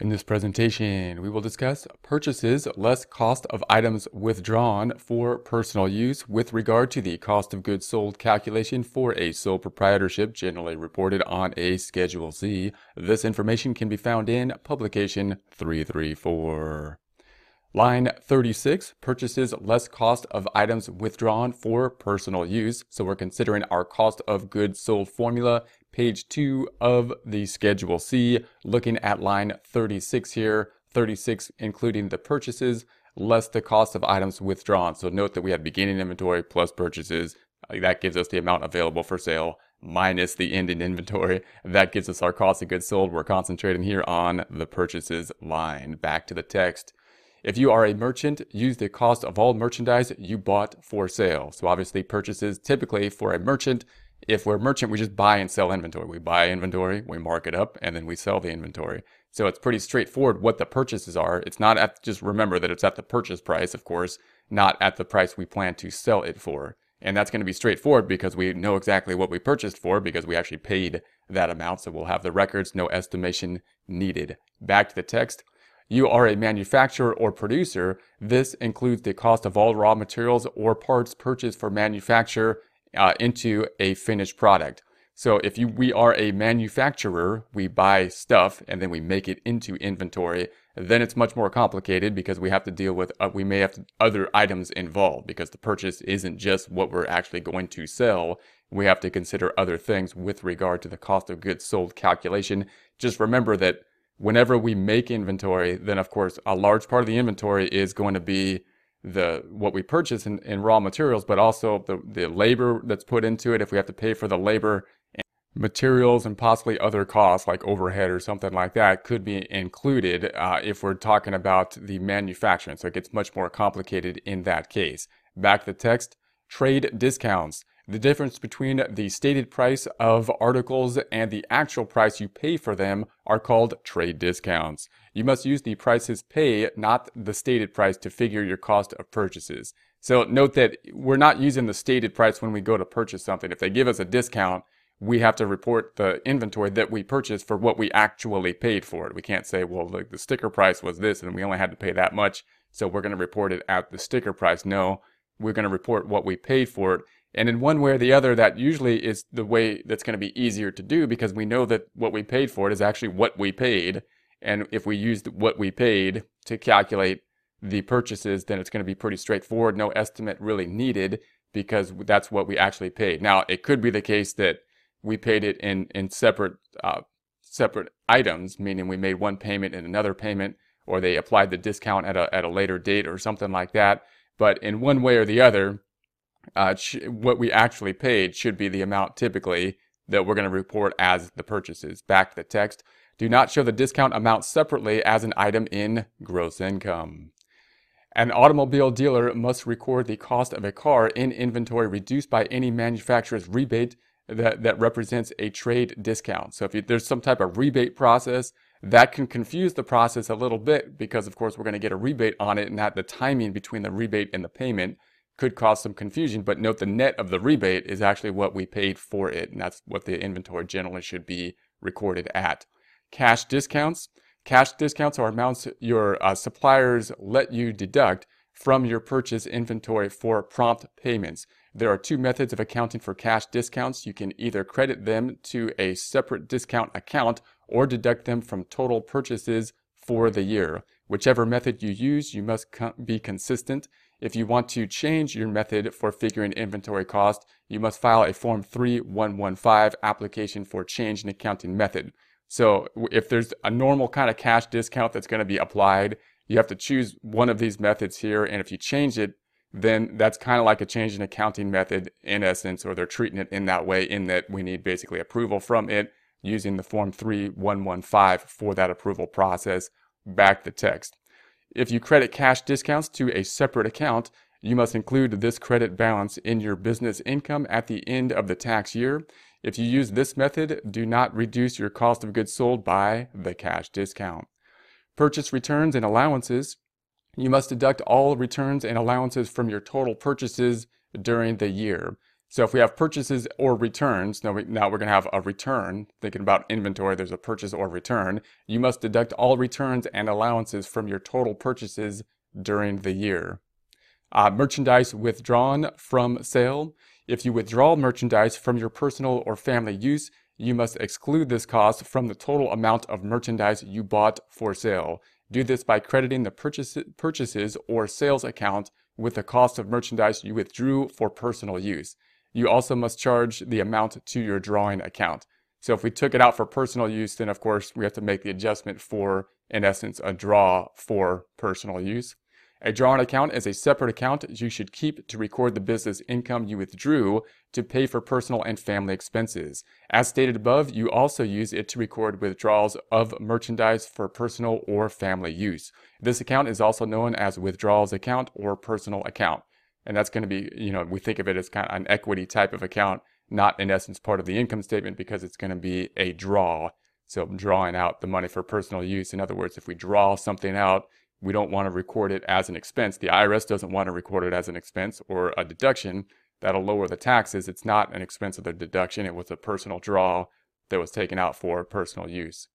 In this presentation, we will discuss purchases less cost of items withdrawn for personal use with regard to the cost of goods sold calculation for a sole proprietorship generally reported on a Schedule C. This information can be found in Publication 334. Line 36, purchases less cost of items withdrawn for personal use. So we're considering our cost of goods sold formula, page 2 of the Schedule C, looking at line 36 here, 36 including the purchases less the cost of items withdrawn. So note that we have beginning inventory plus purchases. Uh, that gives us the amount available for sale minus the ending inventory. That gives us our cost of goods sold. We're concentrating here on the purchases line. Back to the text. If you are a merchant, use the cost of all merchandise you bought for sale. So obviously purchases typically for a merchant, if we're merchant, we just buy and sell inventory. We buy inventory, we mark it up, and then we sell the inventory. So it's pretty straightforward what the purchases are. It's not at, just remember that it's at the purchase price, of course, not at the price we plan to sell it for. And that's going to be straightforward because we know exactly what we purchased for because we actually paid that amount. So we'll have the records, no estimation needed. Back to the text you are a manufacturer or producer, this includes the cost of all raw materials or parts purchased for manufacture uh, into a finished product. So if you, we are a manufacturer, we buy stuff and then we make it into inventory, then it's much more complicated because we have to deal with, uh, we may have to, other items involved because the purchase isn't just what we're actually going to sell. We have to consider other things with regard to the cost of goods sold calculation. Just remember that whenever we make inventory, then of course a large part of the inventory is going to be the what we purchase in, in raw materials, but also the, the labor that's put into it. If we have to pay for the labor and materials and possibly other costs like overhead or something like that could be included uh, if we're talking about the manufacturing. So it gets much more complicated in that case. Back to the text, trade discounts. The difference between the stated price of articles and the actual price you pay for them are called trade discounts. You must use the prices paid, not the stated price, to figure your cost of purchases. So note that we're not using the stated price when we go to purchase something. If they give us a discount, we have to report the inventory that we purchased for what we actually paid for it. We can't say, well, the sticker price was this and we only had to pay that much, so we're going to report it at the sticker price. No, we're going to report what we paid for it and in one way or the other, that usually is the way that's going to be easier to do because we know that what we paid for it is actually what we paid. And if we used what we paid to calculate the purchases, then it's going to be pretty straightforward. No estimate really needed because that's what we actually paid. Now, it could be the case that we paid it in, in separate, uh, separate items, meaning we made one payment and another payment, or they applied the discount at a, at a later date or something like that. But in one way or the other, uh, what we actually paid should be the amount typically that we're going to report as the purchases. Back to the text. Do not show the discount amount separately as an item in gross income. An automobile dealer must record the cost of a car in inventory reduced by any manufacturer's rebate that, that represents a trade discount. So if you, there's some type of rebate process, that can confuse the process a little bit because of course we're going to get a rebate on it and that the timing between the rebate and the payment could cause some confusion, but note the net of the rebate is actually what we paid for it, and that's what the inventory generally should be recorded at. Cash discounts. Cash discounts are amounts your uh, suppliers let you deduct from your purchase inventory for prompt payments. There are two methods of accounting for cash discounts. You can either credit them to a separate discount account or deduct them from total purchases for the year. Whichever method you use, you must be consistent. If you want to change your method for figuring inventory cost, you must file a Form 3115 application for change in accounting method. So if there's a normal kind of cash discount that's going to be applied, you have to choose one of these methods here. And if you change it, then that's kind of like a change in accounting method in essence, or they're treating it in that way in that we need basically approval from it using the Form 3115 for that approval process. Back the text. If you credit cash discounts to a separate account, you must include this credit balance in your business income at the end of the tax year. If you use this method, do not reduce your cost of goods sold by the cash discount. Purchase returns and allowances. You must deduct all returns and allowances from your total purchases during the year. So if we have purchases or returns, now, we, now we're going to have a return. Thinking about inventory, there's a purchase or return. You must deduct all returns and allowances from your total purchases during the year. Uh, merchandise withdrawn from sale. If you withdraw merchandise from your personal or family use, you must exclude this cost from the total amount of merchandise you bought for sale. Do this by crediting the purchase, purchases or sales account with the cost of merchandise you withdrew for personal use. You also must charge the amount to your drawing account. So if we took it out for personal use, then of course we have to make the adjustment for, in essence, a draw for personal use. A drawing account is a separate account you should keep to record the business income you withdrew to pay for personal and family expenses. As stated above, you also use it to record withdrawals of merchandise for personal or family use. This account is also known as withdrawals account or personal account. And that's going to be, you know, we think of it as kind of an equity type of account, not in essence part of the income statement because it's going to be a draw. So drawing out the money for personal use. In other words, if we draw something out, we don't want to record it as an expense. The IRS doesn't want to record it as an expense or a deduction. That'll lower the taxes. It's not an expense of the deduction. It was a personal draw that was taken out for personal use.